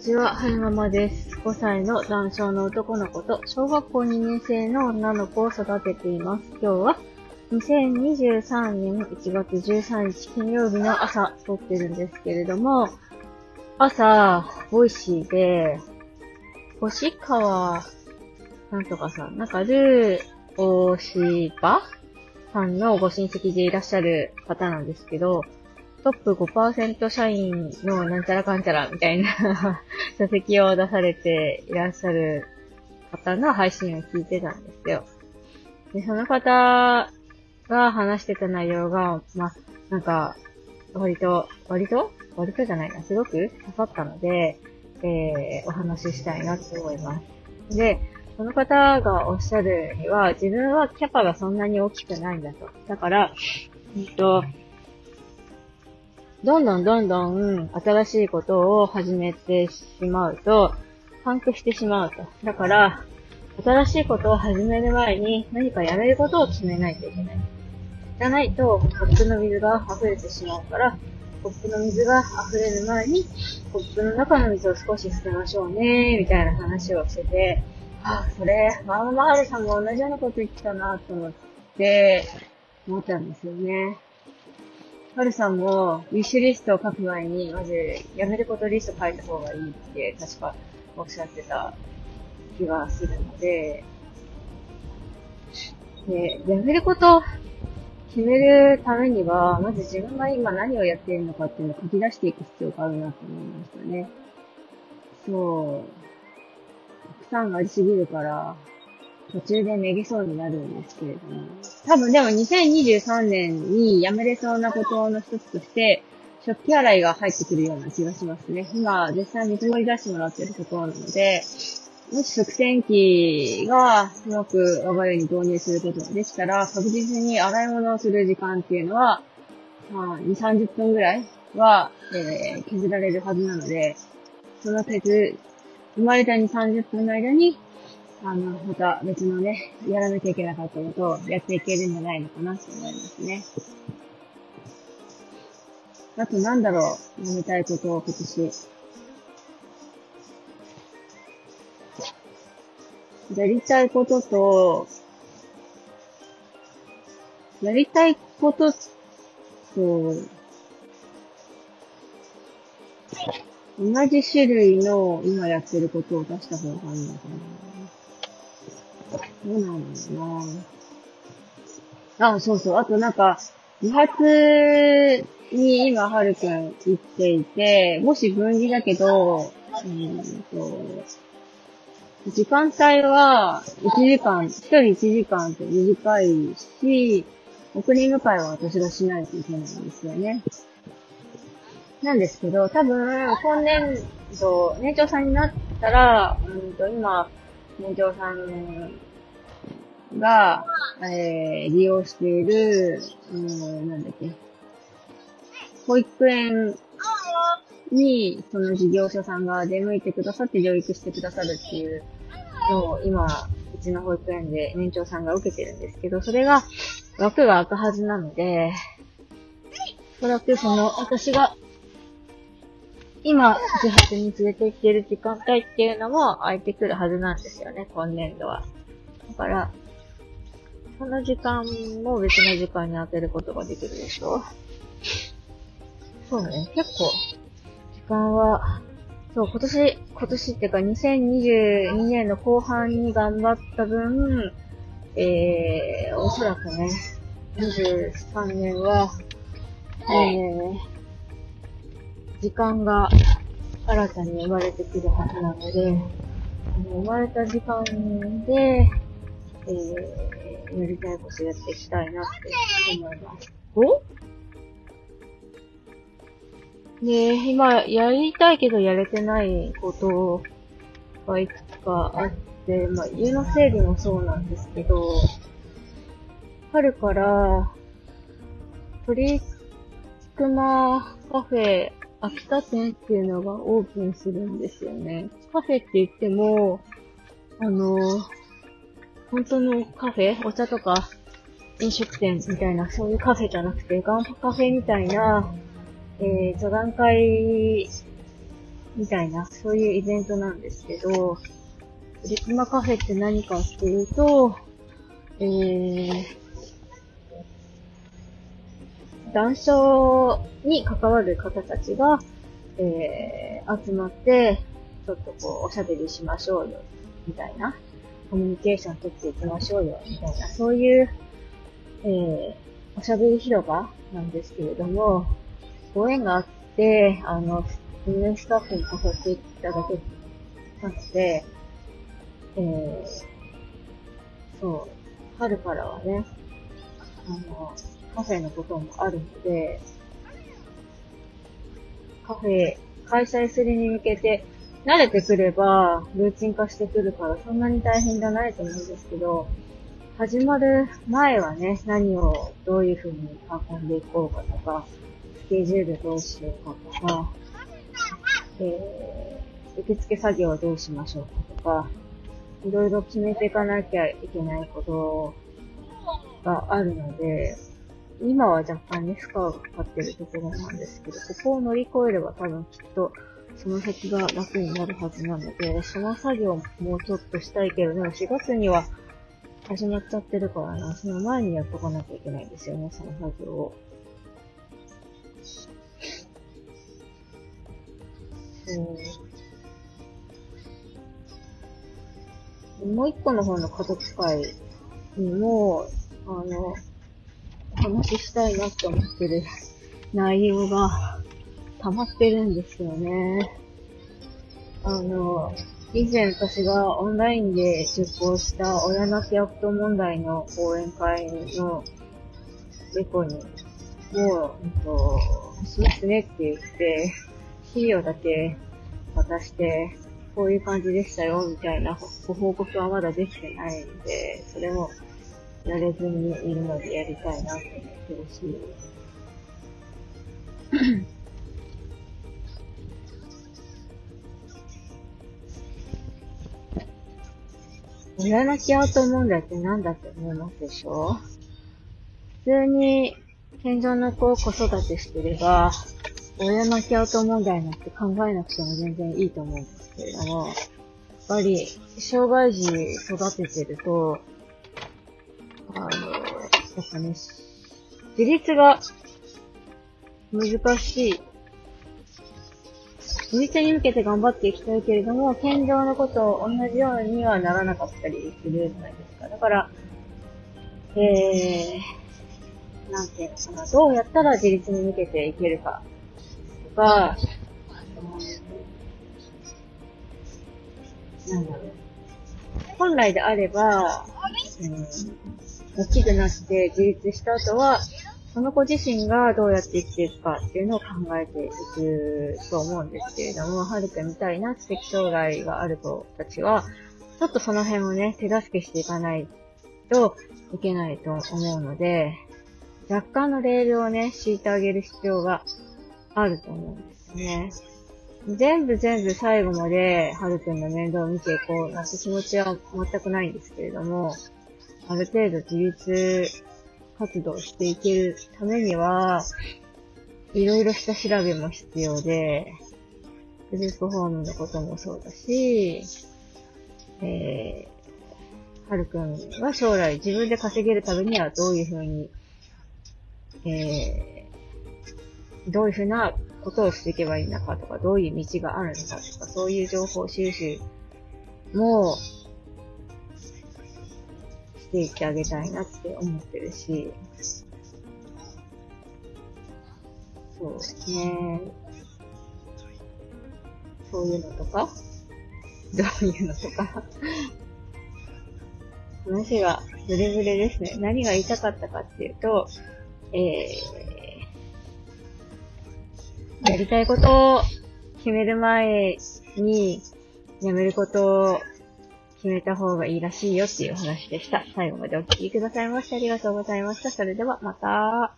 ちは、はるままです。5歳の男性の男の子と、小学校2年生の女の子を育てています。今日は、2023年1月13日金曜日の朝、撮ってるんですけれども、朝、ボイシーで、星川、なんとかさん、なんか、ルー大柴さんのご親戚でいらっしゃる方なんですけど、トップ5%社員のなんちゃらかんちゃらみたいな 書籍を出されていらっしゃる方の配信を聞いてたんですよ。で、その方が話してた内容が、ま、なんか、割と、割と？割とじゃないな、すごく刺さったので、えー、お話ししたいなと思います。で、その方がおっしゃるには、自分はキャパがそんなに大きくないんだと。だから、えっと、どんどんどんどん新しいことを始めてしまうと、パンクしてしまうと。だから、新しいことを始める前に何かやれることを決めないといけない。じゃないと、コップの水が溢れてしまうから、コップの水が溢れる前に、コップの中の水を少し捨てましょうね、みたいな話をしてて、あ、それ、マママールさんも同じようなこと言ってたなと思って、思ったんですよね。はるさんも、ウィッシュリストを書く前に、まず、やめることリスト書いた方がいいって、確かおっしゃってた気がするので、で、やめること決めるためには、まず自分が今何をやっているのかっていうのを書き出していく必要があるなと思いましたね。そう。たくさんありすぎるから、途中でめげそうになるんですけれども。多分でも2023年にやめれそうなことの一つとして、食器洗いが入ってくるような気がしますね。今、実際見積もり出してもらってるところなので、もし食洗機がうまく我が家に導入することができたら、確実に洗い物をする時間っていうのは、まあ、2、30分ぐらいは、えー削られるはずなので、その削、生まれた2、30分の間に、あの、また別のね、やらなきゃいけなかったことをやっていけるんじゃないのかなと思いますね。あとなんだろう、やめたいことを今年。やりたいことと、やりたいことと、同じ種類の今やってることを出した方がいいのかな。どうなんだろうな。あ、そうそう。あとなんか、理髪に今、はるくん行っていて、もし分離だけど、うんと、時間帯は1時間、1人1時間って短いし、送り迎えは私がしないといけないんですよね。なんですけど、多分、今年度、年長さんになったら、うんと、今、年長さんが、えー、利用している、うん、なんだっけ、保育園に、その事業者さんが出向いてくださって療育してくださるっていうのを今、うちの保育園で年長さんが受けてるんですけど、それが枠が開くはずなので、おそらくその、私が今、18に連れて行ってる時間帯っていうのも空いてくるはずなんですよね、今年度は。だから、その時間も別の時間に当てることができるでしょ？そうね、結構、時間は、そう、今年、今年っていうか2022年の後半に頑張った分、えー、おそらくね、23年は、えー、時間が新たに生まれてくるはずなので、生まれた時間で、えー、やりたいことやっていきたいなって思います。お？で、今、やりたいけどやれてないことがいくつかあって、まあ、家の整理もそうなんですけど、春から、鳥熊カフェ秋田店っていうのがオープンするんですよね。カフェって言っても、あの、本当のカフェ？お茶とか？飲食店みたいな、そういうカフェじゃなくて、ガンカフェみたいな、えー、座談会みたいな、そういうイベントなんですけど、リクマカフェって何かっていうと、えー、談笑に関わる方たちが、えー、集まって、ちょっとこう、おしゃべりしましょうよ、みたいな。コミュニケーション取っていきましょうよ、みたいな、そういう、えー、おしゃべり広場なんですけれども、ご縁があって、あの、運営スタッフに誘っていただけたので、えー、そう、春からはね、あの、カフェのこともあるので、カフェ開催するに向けて、慣れてくれば、ルーチン化してくるから、そんなに大変じゃないと思うんですけど、始まる前はね、何をどういう風に運んでいこうかとか、スケジュールどうしようかとか、えー、受付作業どうしましょうかとか、いろいろ決めていかなきゃいけないことがあるので、今は若干ね、負荷がかかってるところなんですけど、ここを乗り越えれば多分きっと、その先が楽になるはずなので、その作業もうちょっとしたいけど、も4月には始まっちゃってるからな、その前にやっとかなきゃいけないんですよね、その作業を。うん。もう一個の方の家族会にも、あの、お話ししたいなって思ってる内容が溜まってるんですよね。あの、以前私がオンラインで出稿した親なきあと問題の講演会のレポに、もう、えっと、しますねって言って、資料だけ渡して、こういう感じでしたよ、みたいなご報告はまだできてないんで、それもやれずにいるのでやりたいなと思ってるし。親泣きアウト問題って何だって思いますでしょ？普通に、健常の子を子育てしてれば、親泣きアウト問題なんて考えなくても全然いいと思うんですけれども、やっぱり、障害児育ててると、あの、やっぱね、自立が難しい。自立に向けて頑張っていきたいけれども、健常のことを同じようにはならなかったりするじゃないですか。だから、えー、なんていうのかな、どうやったら自立に向けていけるかとか、なんだろう。本来であれば、うん、大きくなって自立した後は、その子自身がどうやって生きていくかっていうのを考えていくと思うんですけれども、はるかみたいな知的障害がある子たちは、ちょっとその辺をね、手助けしていかないといけないと思うので、若干のレールをね、敷いてあげる必要があると思うんですね。全部全部最後まで、はるくんの面倒を見ていこうなんて気持ちは全くないんですけれども、ある程度自立活動していけるためには、いろいろした調べも必要で、グループホームのこともそうだし、えー、はるくんは将来自分で稼げるためにはどういうふうに、えー、どういうふうなことをしていけばいいのかとか、どういう道があるのかとか、そういう情報収集もしていってあげたいなって思ってるし、そうですね。そういうのとか、どういうのとか？話がブレブレですね。何が言いたかったかっていうと、えー、やりたいことを決める前に、やめることを決めた方がいいらしいよっていう話でした。最後までお聴きくださいましてありがとうございました。それではまた。